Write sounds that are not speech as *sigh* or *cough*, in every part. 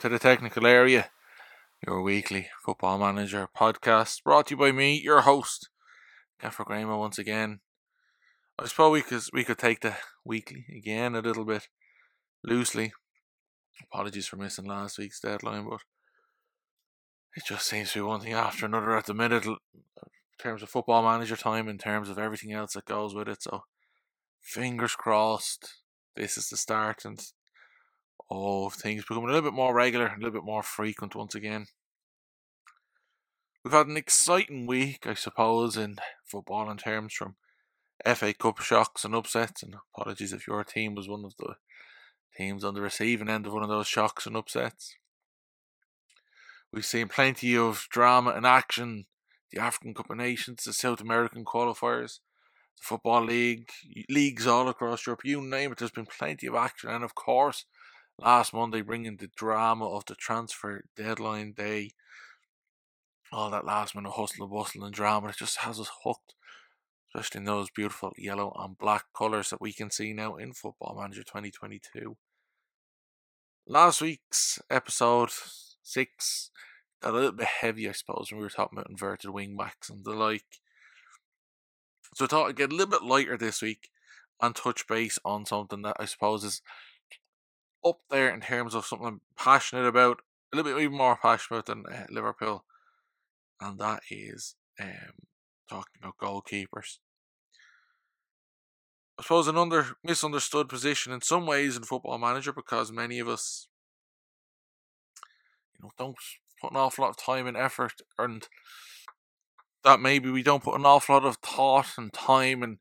to the Technical Area, your weekly football manager podcast brought to you by me, your host, Gaffer Graham, once again. I suppose we could, we could take the weekly again a little bit loosely. Apologies for missing last week's deadline, but it just seems to be one thing after another at the minute in terms of football manager time, in terms of everything else that goes with it. So, fingers crossed, this is the start and of things becoming a little bit more regular, a little bit more frequent once again. We've had an exciting week, I suppose, in football in terms from FA Cup shocks and upsets. And apologies if your team was one of the teams on the receiving end of one of those shocks and upsets. We've seen plenty of drama and action. The African Cup of Nations, the South American qualifiers, the Football League, leagues all across Europe, you name it, there's been plenty of action. And of course, last Monday, bringing the drama of the transfer deadline day, all that last minute hustle and bustle and drama, it just has us hooked, especially in those beautiful yellow and black colours that we can see now in Football Manager 2022. Last week's episode six got a little bit heavy, I suppose, when we were talking about inverted wing backs and the like. So I thought I'd get a little bit lighter this week and touch base on something that I suppose is up there in terms of something I'm passionate about, a little bit even more passionate than uh, Liverpool, and that is um, talking about goalkeepers. I suppose an under misunderstood position in some ways in Football Manager because many of us, you know, don't put an awful lot of time and effort, and that maybe we don't put an awful lot of thought and time and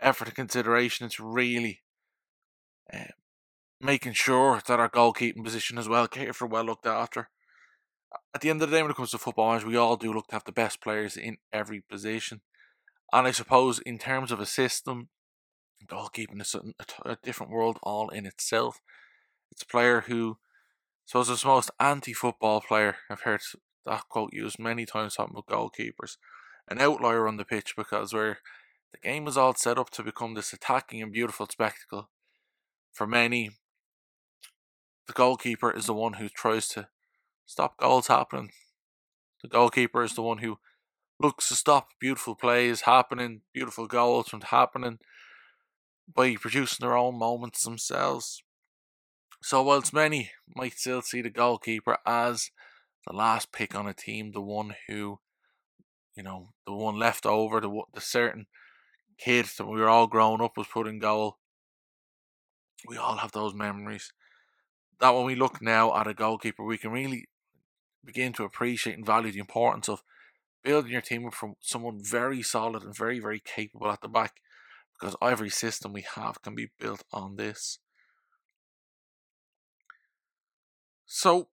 effort and consideration into really um, making sure that our goalkeeping position is well catered for, well looked after. At the end of the day, when it comes to football match, we all do look to have the best players in every position. And I suppose, in terms of a system, goalkeeping is a, a different world all in itself. It's a player who, I suppose, the most anti football player. I've heard that quote used many times talking about goalkeepers. An outlier on the pitch because where the game is all set up to become this attacking and beautiful spectacle. For many, the goalkeeper is the one who tries to stop goals happening. The goalkeeper is the one who looks to stop beautiful plays happening, beautiful goals from happening by producing their own moments themselves. So, whilst many might still see the goalkeeper as the last pick on a team, the one who, you know, the one left over, the, the certain kid that we were all growing up was put in goal, we all have those memories that when we look now at a goalkeeper, we can really begin to appreciate and value the importance of building your team from someone very solid and very, very capable at the back. Because every system we have can be built on this. So,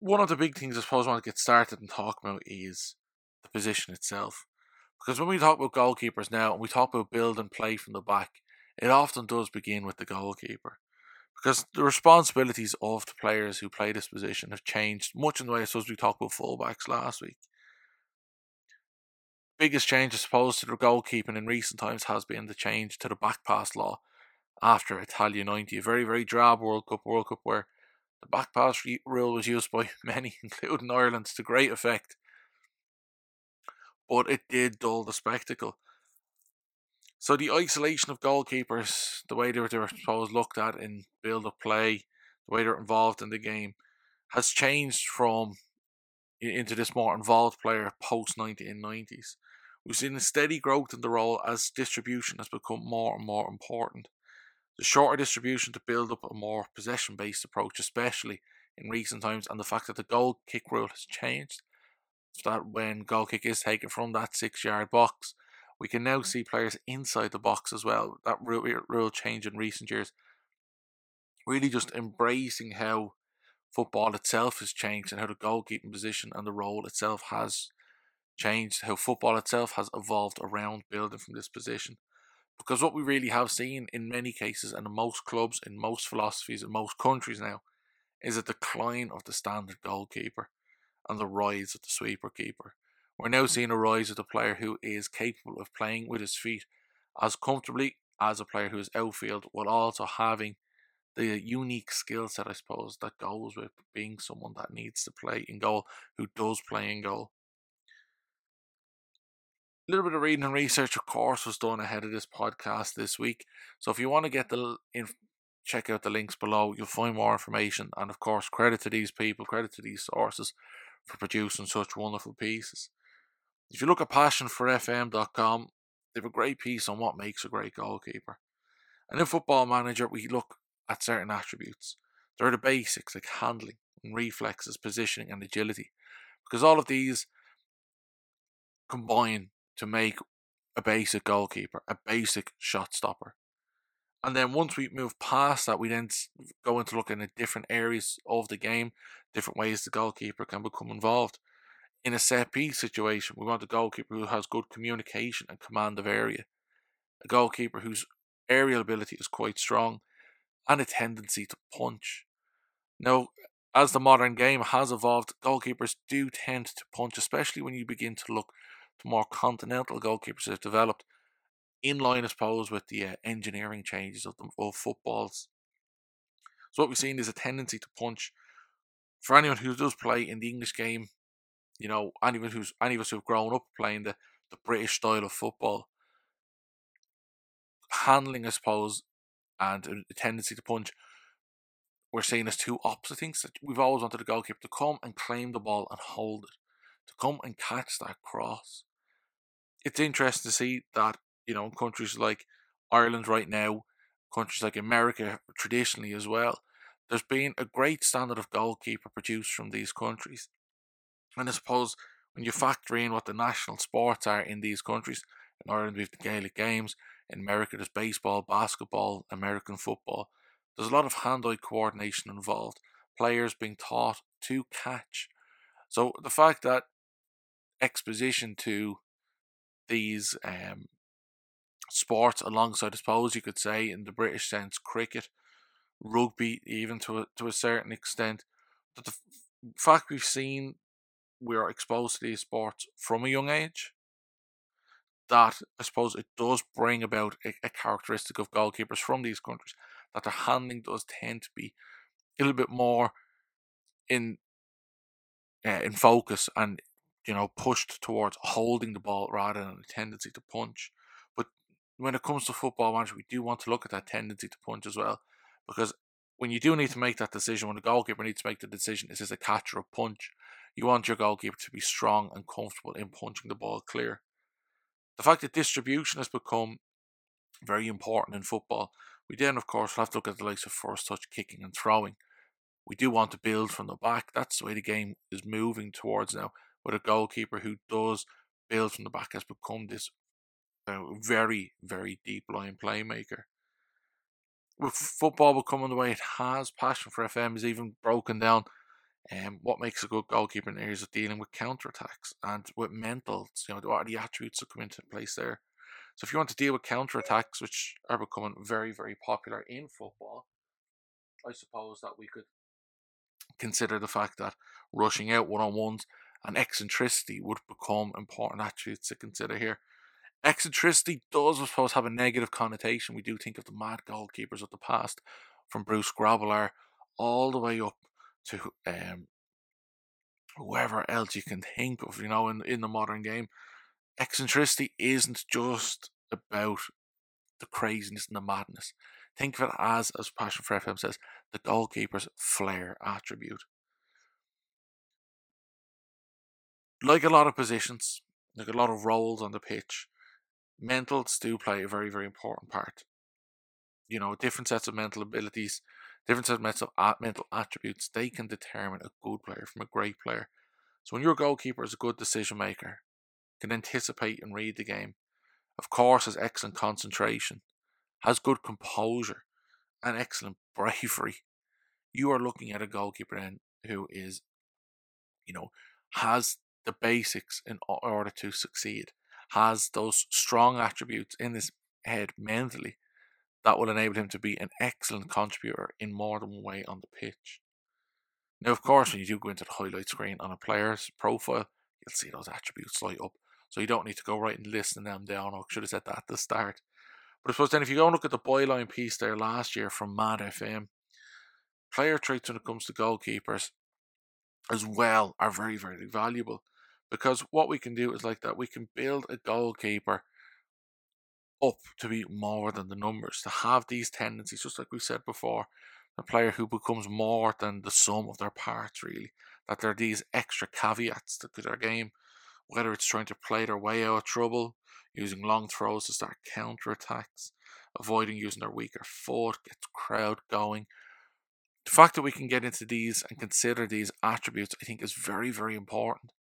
one of the big things I suppose I want to get started and talk about is the position itself. Because when we talk about goalkeepers now and we talk about build and play from the back, it often does begin with the goalkeeper because the responsibilities of the players who play this position have changed much in the way I suppose we talked about fullbacks last week. Biggest change, I suppose, to the goalkeeping in recent times has been the change to the back pass law after Italia 90, a very, very drab World Cup, World Cup where the back pass rule was used by *laughs* many, including Ireland, to great effect. But it did dull the spectacle. So the isolation of goalkeepers, the way they were, they were supposed looked at in build up play, the way they're involved in the game, has changed from into this more involved player post 1990s. We've seen a steady growth in the role as distribution has become more and more important. The shorter distribution to build up a more possession based approach, especially in recent times, and the fact that the goal kick rule has changed. So that when goal kick is taken from that six yard box, we can now mm. see players inside the box as well. That real, real change in recent years. Really just embracing how football itself has changed and how the goalkeeping position and the role itself has changed, how football itself has evolved around building from this position. Because what we really have seen in many cases and in most clubs, in most philosophies, in most countries now, is a decline of the standard goalkeeper and the rise of the sweeper keeper. We're now seeing a rise of the player who is capable of playing with his feet as comfortably as a player who is outfield while also having the unique skill set, I suppose, that goes with being someone that needs to play in goal, who does play in goal. A little bit of reading and research, of course, was done ahead of this podcast this week. So if you want to get the check out the links below. You'll find more information, and of course, credit to these people, credit to these sources for producing such wonderful pieces. If you look at passionforfm.com, they have a great piece on what makes a great goalkeeper. And in Football Manager, we look at certain attributes. There are the basics like handling and reflexes, positioning, and agility, because all of these combine to make a basic goalkeeper, a basic shot stopper. And then once we move past that, we then go into looking at different areas of the game, different ways the goalkeeper can become involved. In a set piece situation, we want a goalkeeper who has good communication and command of area, a goalkeeper whose aerial ability is quite strong, and a tendency to punch. Now, as the modern game has evolved, goalkeepers do tend to punch, especially when you begin to look to more continental goalkeepers that have developed in line, I suppose, with the uh, engineering changes of the of footballs. So what we've seen is a tendency to punch. For anyone who does play in the English game, you know, anyone who's any of us who've grown up playing the, the British style of football, handling, I suppose, and a tendency to punch, we're seeing as two opposite things. We've always wanted the goalkeeper to come and claim the ball and hold it, to come and catch that cross. It's interesting to see that you know, countries like Ireland right now, countries like America traditionally as well, there's been a great standard of goalkeeper produced from these countries. And I suppose when you factor in what the national sports are in these countries, in Ireland we have the Gaelic Games, in America there's baseball, basketball, American football. There's a lot of hand-eye coordination involved. Players being taught to catch. So the fact that exposition to these um, sports alongside, I suppose you could say, in the British sense, cricket, rugby, even to a, to a certain extent. But the fact we've seen we are exposed to these sports from a young age, that I suppose it does bring about a, a characteristic of goalkeepers from these countries that their handling does tend to be a little bit more in uh, in focus and you know pushed towards holding the ball rather than a tendency to punch But when it comes to football manager, we do want to look at that tendency to punch as well. Because when you do need to make that decision, when the goalkeeper needs to make the decision, is this a catch or a punch? You want your goalkeeper to be strong and comfortable in punching the ball clear. The fact that distribution has become very important in football, we then, of course, have to look at the likes of first touch, kicking, and throwing. We do want to build from the back. That's the way the game is moving towards now, with a goalkeeper who does build from the back has become this a very, very deep line playmaker. With football becoming the way it has, passion for FM is even broken down. Um, what makes a good goalkeeper in areas of dealing with counter attacks and with mentals, you know, what are the attributes that come into place there? So if you want to deal with counter attacks, which are becoming very, very popular in football, I suppose that we could consider the fact that rushing out one on ones and eccentricity would become important attributes to consider here. Eccentricity does, I suppose, have a negative connotation. We do think of the mad goalkeepers of the past, from Bruce Grobbelaar all the way up to um, whoever else you can think of, you know, in, in the modern game. Eccentricity isn't just about the craziness and the madness. Think of it as, as Passion for FM says, the goalkeeper's flair attribute. Like a lot of positions, like a lot of roles on the pitch, mentals do play a very, very important part. You know, different sets of mental abilities, different sets of mental attributes, they can determine a good player from a great player. So when your goalkeeper is a good decision maker, can anticipate and read the game, of course has excellent concentration, has good composure, and excellent *laughs* bravery, you are looking at a goalkeeper then who is, you know, has the basics in order to succeed has those strong attributes in his head mentally that will enable him to be an excellent contributor in more than one way on the pitch. Now, of course, when you do go into the highlight screen on a player's profile, you'll see those attributes light up. So you don't need to go right and listing them down. I should have said that at the start. But I suppose then if you go and look at the byline piece there last year from Mad FM, player traits when it comes to goalkeepers as well are very, very valuable because what we can do is like that we can build a goalkeeper Oh, up to be more than the numbers, to have these tendencies, just like we said before, a player who becomes more than the sum of their parts, really. That there are these extra caveats to their game, whether it's trying to play their way out of trouble, using long throws to start counter attacks, avoiding using their weaker foot, gets crowd going. The fact that we can get into these and consider these attributes, I think, is very, very important.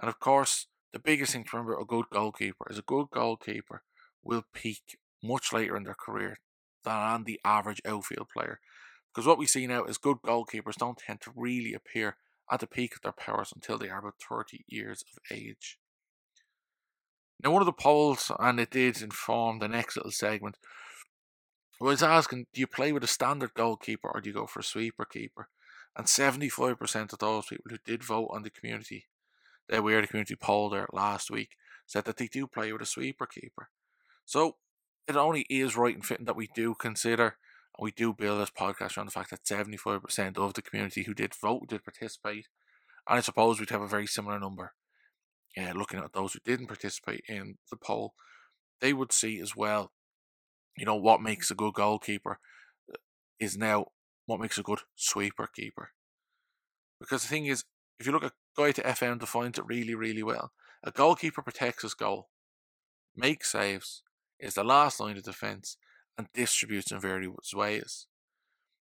And of course, the biggest thing to remember a good goalkeeper is a good goalkeeper will peak much later in their career than the average outfield player. Because what we see now is good goalkeepers don't tend to really appear at the peak of their powers until they are about 30 years of age. Now, one of the polls, and it did inform the next little segment, was asking, do you play with a standard goalkeeper or do you go for a sweeper keeper? And 75% of those people who did vote on the community, that we had a community poll there last week, said that they do play with a sweeper keeper. So it only is right and fitting that we do consider and we do build this podcast around the fact that 75% of the community who did vote did participate. And I suppose we'd have a very similar number. Yeah, looking at those who didn't participate in the poll, they would see as well, you know, what makes a good goalkeeper uh, is now what makes a good sweeper keeper. Because the thing is, if you look at Guide to FM defines it really, really well. A goalkeeper protects his goal, makes saves, is the last line of defence, and distributes in various ways.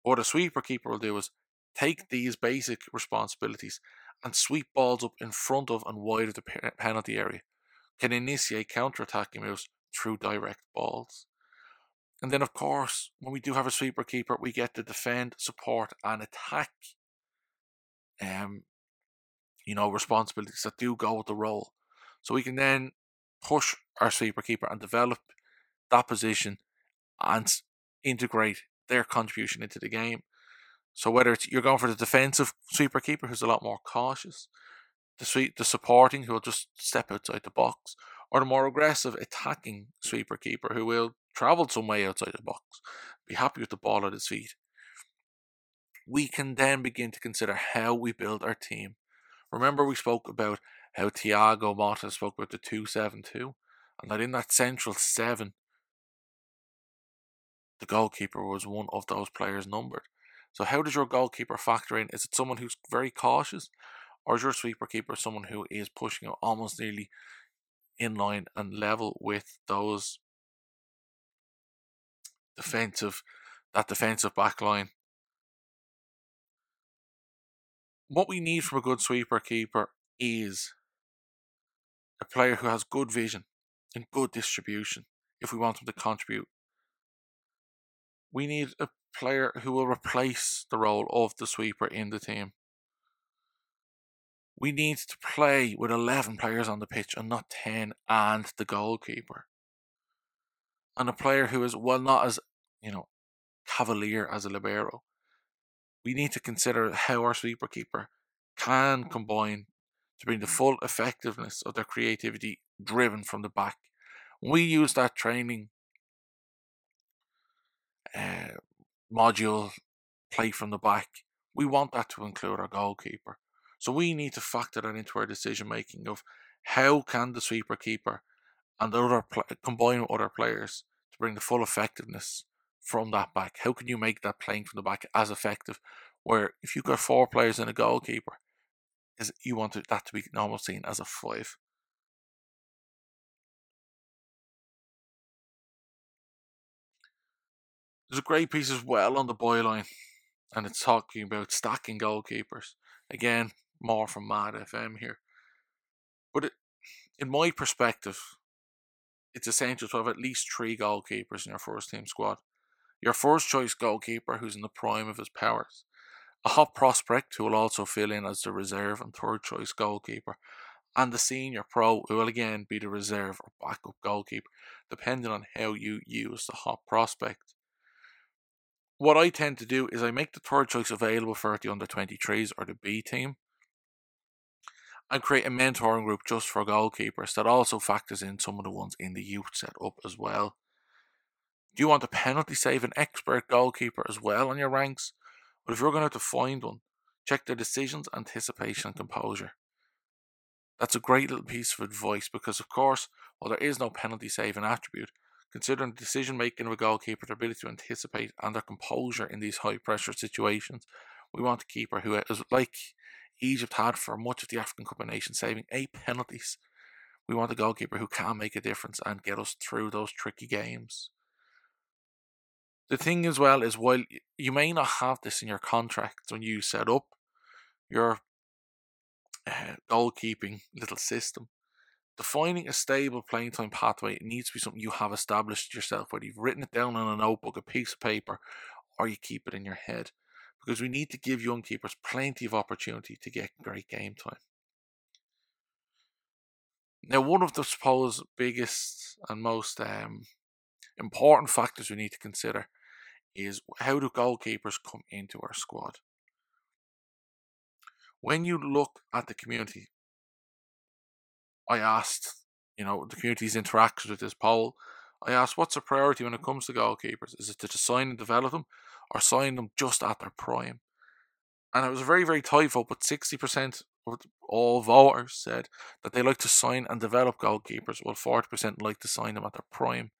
What a sweeper keeper will do is take these basic responsibilities and sweep balls up in front of and wide of the penalty area, can initiate counter attacking moves through direct balls. And then, of course, when we do have a sweeper keeper, we get to defend, support, and attack. Um, you know, responsibilities that do go with the role. So we can then push our sweeper keeper and develop that position and integrate their contribution into the game. So whether it's you're going for the defensive sweeper keeper who's a lot more cautious, the sweep the supporting who will just step outside the box, or the more aggressive attacking sweeper keeper who will travel some way outside the box, be happy with the ball at his feet. We can then begin to consider how we build our team. Remember we spoke about how Thiago Motta spoke about the two seven two, and that in that central seven the goalkeeper was one of those players numbered. So, how does your goalkeeper factor in? Is it someone who's very cautious, or is your sweeper keeper someone who is pushing it almost nearly in line and level with those defensive, that defensive back line? What we need from a good sweeper keeper is a player who has good vision and good distribution if we want them to contribute we need a player who will replace the role of the sweeper in the team. We need to play with 11 players on the pitch and not 10 and the goalkeeper. And a player who is, well, not as, you know, cavalier as a libero. We need to consider how our sweeper keeper can combine to bring the full effectiveness of their creativity driven from the back. We use that training uh, module play from the back. We want that to include our goalkeeper. So we need to factor that into our decision making of how can the sweeper keeper and the other pl- combine with other players to bring the full effectiveness from that back. How can you make that playing from the back as effective? Where if you've got four players and a goalkeeper, is you want that to be almost seen as a five. There's a great piece as well on the byline, and it's talking about stacking goalkeepers. Again, more from Mad FM here. But it, in my perspective, it's essential to have at least three goalkeepers in your first team squad. Your first choice goalkeeper, who's in the prime of his powers, a hot prospect who will also fill in as the reserve and third choice goalkeeper, and the senior pro who will again be the reserve or backup goalkeeper, depending on how you use the hot prospect what I tend to do is I make the third choice available for the under 23s or the B team and create a mentoring group just for goalkeepers that also factors in some of the ones in the youth setup as well. Do you want a penalty save saving expert goalkeeper as well on your ranks? But if you're going to have to find one, check their decisions, anticipation, and composure. That's a great little piece of advice because, of course, while there is no penalty saving attribute, considering the decision making of a goalkeeper, their ability to anticipate, and their composure in these high pressure situations, we want a keeper who is like Egypt had for much of the African Cup of Nations, saving eight penalties. We want a goalkeeper who can make a difference and get us through those tricky games. The thing as well is, while you may not have this in your contract when you set up your uh, goalkeeping little system, defining a stable playing time pathway needs to be something you have established yourself, whether you've written it down on a notebook, a piece of paper, or you keep it in your head because we need to give young keepers plenty of opportunity to get great game time. Now, one of the suppose biggest and most um, important factors we need to consider is how do goalkeepers come into our squad? When you look at the community, I asked, you know, the community's interactions with this poll. I asked, what's the priority when it comes to goalkeepers? Is it to sign and develop them, or sign them just at their prime. And it was a very, very tight vote, but 60% of all voters said that they like to sign and develop goalkeepers, while 40% like to sign them at their prime.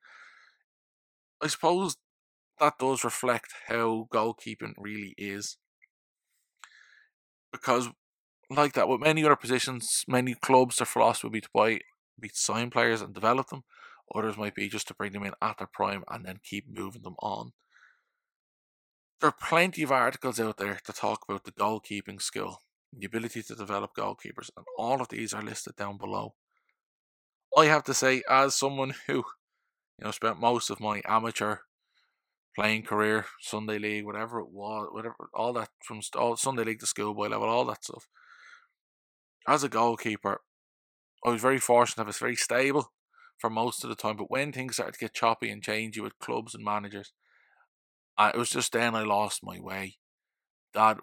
I suppose that does reflect how goalkeeping really is. Because, like that, with many other positions, many clubs, their philosophy would be to buy, be to sign players and develop them. Others might be just to bring them in at their prime and then keep moving them on there are plenty of articles out there to talk about the goalkeeping skill, the ability to develop goalkeepers, and all of these are listed down below. I have to say, as someone who, you know, spent most of my amateur playing career, Sunday League, whatever it was, whatever, all that from all, Sunday League to schoolboy level, all that stuff. As a goalkeeper, I was very fortunate. I was very stable for most of the time, but when things started to get choppy and changey with clubs and managers, I, it was just then I lost my way. That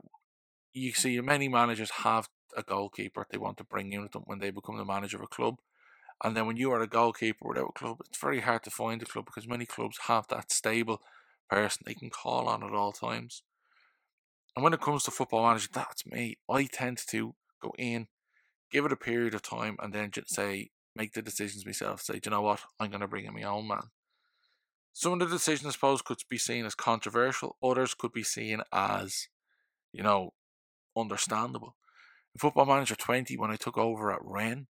you see, many managers have a goalkeeper they want to bring in with them when they become the manager of a club. And then when you are a goalkeeper without a club, it's very hard to find a club because many clubs have that stable person they can call on at all times. And when it comes to football manager, that's me. I tend to go in, give it a period of time, and then say, make the decisions myself. Say, you know what, I'm going to bring in my own man. Some of the decisions, I suppose, could be seen as controversial. Others could be seen as, you know, understandable. In Football Manager 20, when I took over at Rennes,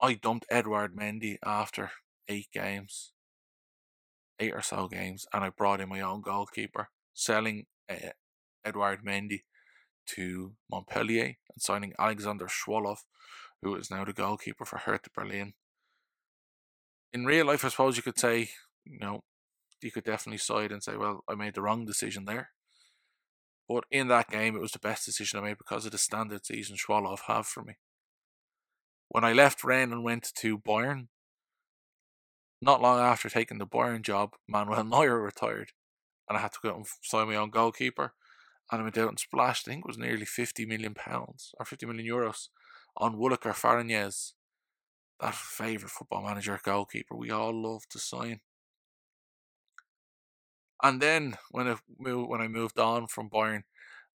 I dumped Edward Mendy after eight games, eight or so games, and I brought in my own goalkeeper, selling uh, Edouard Mendy to Montpellier and signing Alexander Schwolow, who is now the goalkeeper for Hertha Berlin in real life, I suppose you could say, you know, you could definitely side and say, well, I made the wrong decision there. But in that game, it was the best decision I made because of the standard season Schwolow have for me. When I left Rennes and went to Bayern, not long after taking the Bayern job, Manuel *laughs* Neuer retired, and I had to go and sign my own goalkeeper. And I went out and splashed, I think it was nearly 50 million pounds or 50 million euros on Wuilker Fariñez that favourite football manager goalkeeper we all love to sign. And then when I moved, when I moved on from Bayern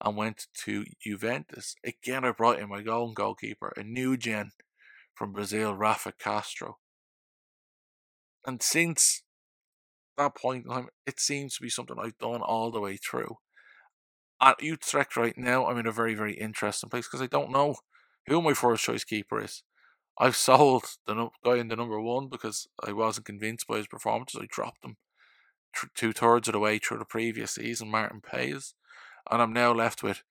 and went to Juventus, again I brought in my own goalkeeper, a new gen from Brazil, Rafa Castro. And since that point in time, it seems to be something I've done all the way through. At Utrecht right now, I'm in a very, very interesting place because I don't know who my first choice keeper is. I've sold the guy in the number one because I wasn't convinced by his performances. I dropped him two thirds of the way through the previous season, Maarten Paes, and I'm now left with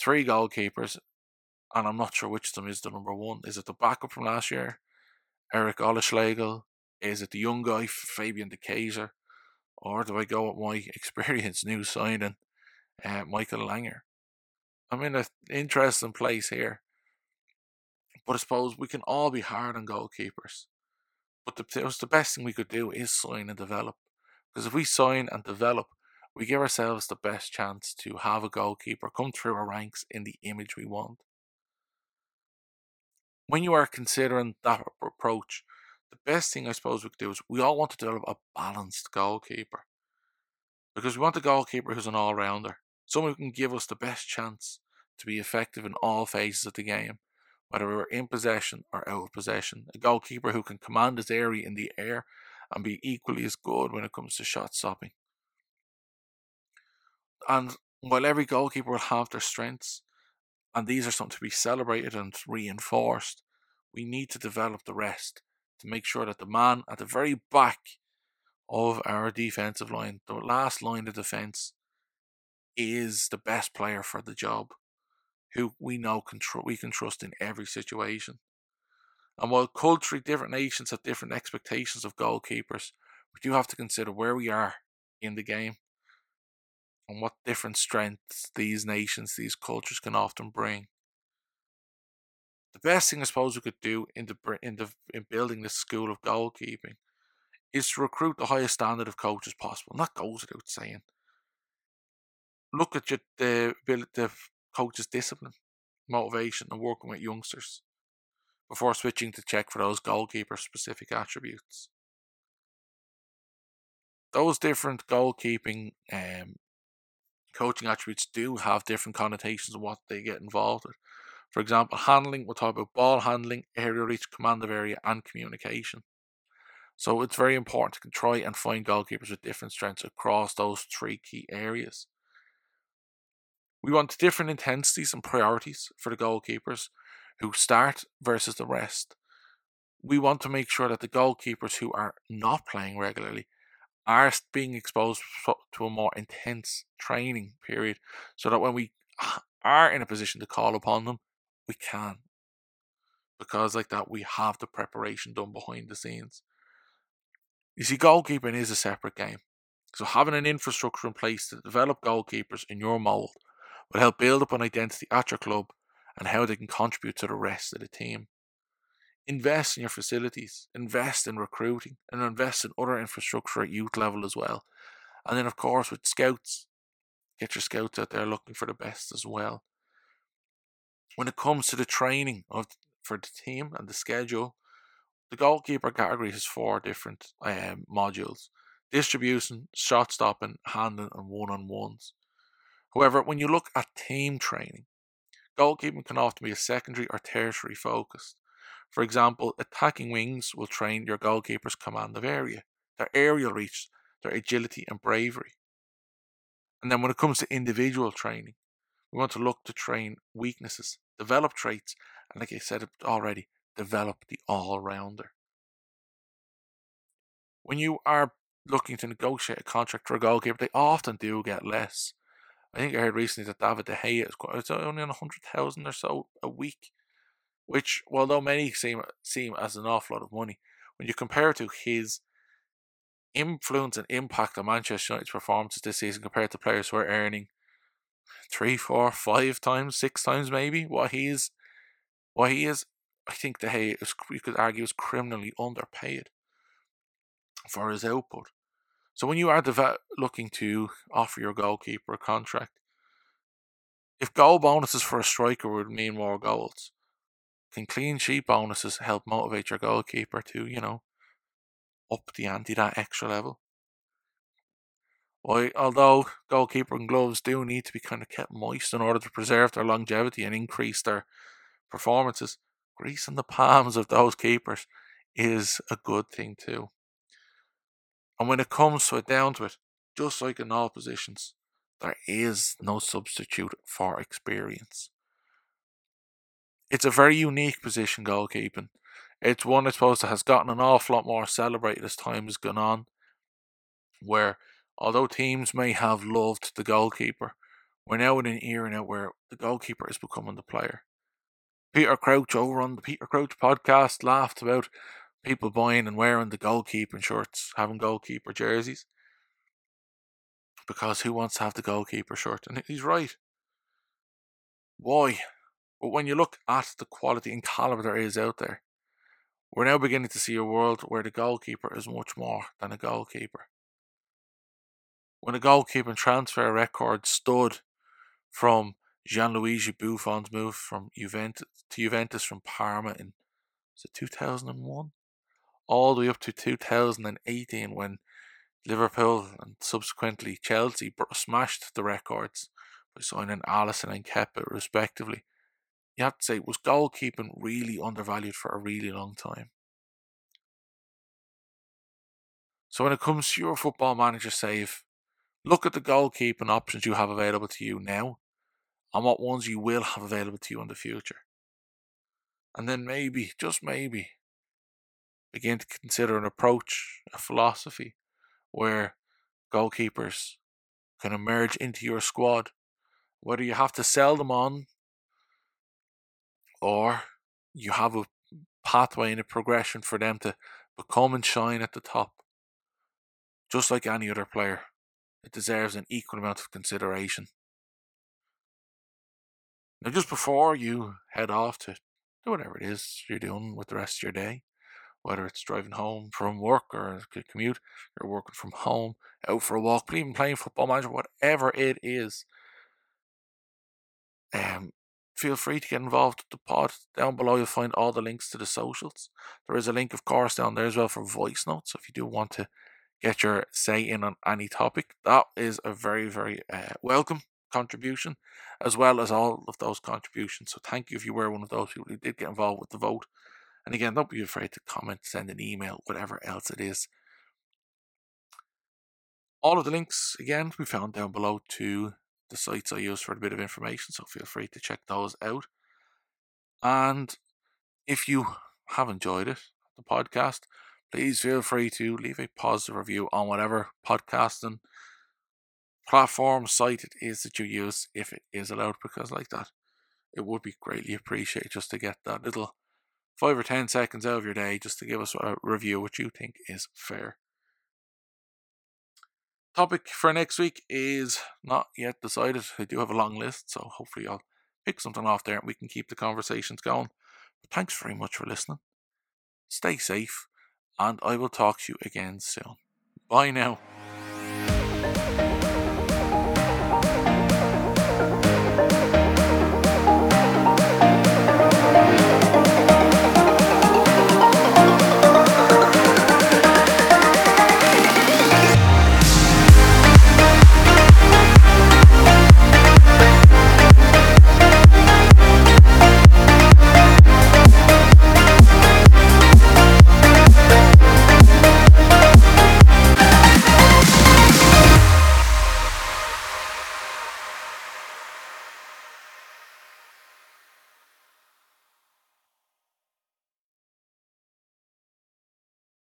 three goalkeepers, and I'm not sure which of them is the number one. Is it the backup from last year, Eric Oelschlägel? Is it the young guy, Fabian de Keijzer? Or do I go with my *laughs* experienced new signing, uh, Michael Langer? I'm in an interesting place here. But I suppose we can all be hard on goalkeepers. But the, the best thing we could do is sign and develop. Because if we sign and develop, we give ourselves the best chance to have a goalkeeper come through our ranks in the image we want. When you are considering that approach, the best thing I suppose we could do is we all want to develop a balanced goalkeeper. because we want a goalkeeper who's an all rounder, someone who can give us the best chance to be effective in all phases of the game, whether we're in possession or out of possession. A goalkeeper who can command his area in the air and be equally as good when it comes to shot stopping. And while every goalkeeper will have their strengths, and these are something to be celebrated and reinforced, we need to develop the rest to make sure that the man at the very back of our defensive line, the last line of defense, is the best player for the job, who we know can tr- we can trust in every situation. And while culturally different nations have different expectations of goalkeepers, we do have to consider where we are in the game and what different strengths these nations, these cultures can often bring. The best thing I suppose we could do in the in the in building this school of goalkeeping is to recruit the highest standard of coaches possible. Not goes without saying. Look at your, the the coach's discipline, motivation, and working with youngsters before switching to check for those goalkeeper specific attributes. Those different goalkeeping um, coaching attributes do have different connotations of what they get involved with. For example, handling, we'll talk about ball handling, area reach, command of area, and communication. So it's very important to try and find goalkeepers with different strengths across those three key areas. We want different intensities and priorities for the goalkeepers who start versus the rest. We want to make sure that the goalkeepers who are not playing regularly are being exposed to a more intense training period so that when we are in a position to call upon them, we can. Because, like that, we have the preparation done behind the scenes. You see, goalkeeping is a separate game. So, having an infrastructure in place to develop goalkeepers in your mould will help build up an identity at your club and how they can contribute to the rest of the team. Invest in your facilities, invest in recruiting, and invest in other infrastructure at youth level as well. And then, of course, with scouts, get your scouts out there looking for the best as well. When it comes to the training of for the team and the schedule, the goalkeeper category has four different um, modules distribution, shot stopping, handling, and one on ones. However, when you look at team training, Goalkeeping can often be a secondary or tertiary focus. For example, attacking wings will train your goalkeeper's command of area, their aerial reach, their agility and bravery. And then when it comes to individual training, we want to look to train weaknesses, develop traits, and like I said already, develop the all rounder. When you are looking to negotiate a contract for a goalkeeper, they often do get less. I think I heard recently that David De Gea is quite, it's only on a hundred thousand or so a week, which, although many seem seem as an awful lot of money, when you compare to his influence and impact on Manchester United's performances this season compared to players who are earning three, four, five times, six times maybe what he is, what he is, I think De Gea is, you could argue is criminally underpaid for his output. So when you are deve- looking to offer your goalkeeper a contract, if goal bonuses for a striker would mean more goals, can clean sheet bonuses help motivate your goalkeeper to, you know, up the ante that extra level? Well, although goalkeeper and gloves do need to be kind of kept moist in order to preserve their longevity and increase their performances, greasing the palms of those keepers is a good thing too. And when it comes to it down to it, just like in all positions, there is no substitute for experience. It's a very unique position, goalkeeping. It's one I suppose that has gotten an awful lot more celebrated as time has gone on. Where, although teams may have loved the goalkeeper, we're now in an era now where the goalkeeper is becoming the player. Peter Crouch over on the Peter Crouch podcast laughed about people buying and wearing the goalkeeping shirts, having goalkeeper jerseys. Because who wants to have the goalkeeper shirt? And he's right. Why? But when you look at the quality and caliber there is out there, we're now beginning to see a world where the goalkeeper is much more than a goalkeeper. When a goalkeeping transfer record stood from Gianluigi Buffon's move from Juventus to Juventus from Parma in was it 2001? All the way up to 2018 when Liverpool and subsequently Chelsea smashed the records by signing Alisson and Kepa respectively. You have to say, was goalkeeping really undervalued for a really long time? So when it comes to your football manager save, look at the goalkeeping options you have available to you now and what ones you will have available to you in the future. And then maybe, just maybe, begin to consider an approach, a philosophy where goalkeepers can emerge into your squad. Whether you have to sell them on or you have a pathway and a progression for them to become and shine at the top. Just like any other player, it deserves an equal amount of consideration. Now, just before you head off to do whatever it is you're doing with the rest of your day, whether it's driving home from work or a commute, you're working from home, out for a walk, even playing football manager, whatever it is, um, feel free to get involved with the pod. Down below, you'll find all the links to the socials. There is a link, of course, down there as well for voice notes. So if you do want to get your say in on any topic, that is a very, very uh, welcome contribution, as well as all of those contributions. So thank you if you were one of those people who did get involved with the vote. And again, don't be afraid to comment, send an email, whatever else it is. All of the links, again, we found down below to the sites I use for a bit of information, so feel free to check those out. And if you have enjoyed it, the podcast, please feel free to leave a positive review on whatever podcasting platform site it is that you use, if it is allowed, because like that, it would be greatly appreciated just to get that little five or ten seconds out of your day just to give us a review what you think is fair. Topic for next week is not yet decided. I do have a long list, so hopefully I'll pick something off there and we can keep the conversations going. But thanks very much for listening. Stay safe, and I will talk to you again soon. Bye now.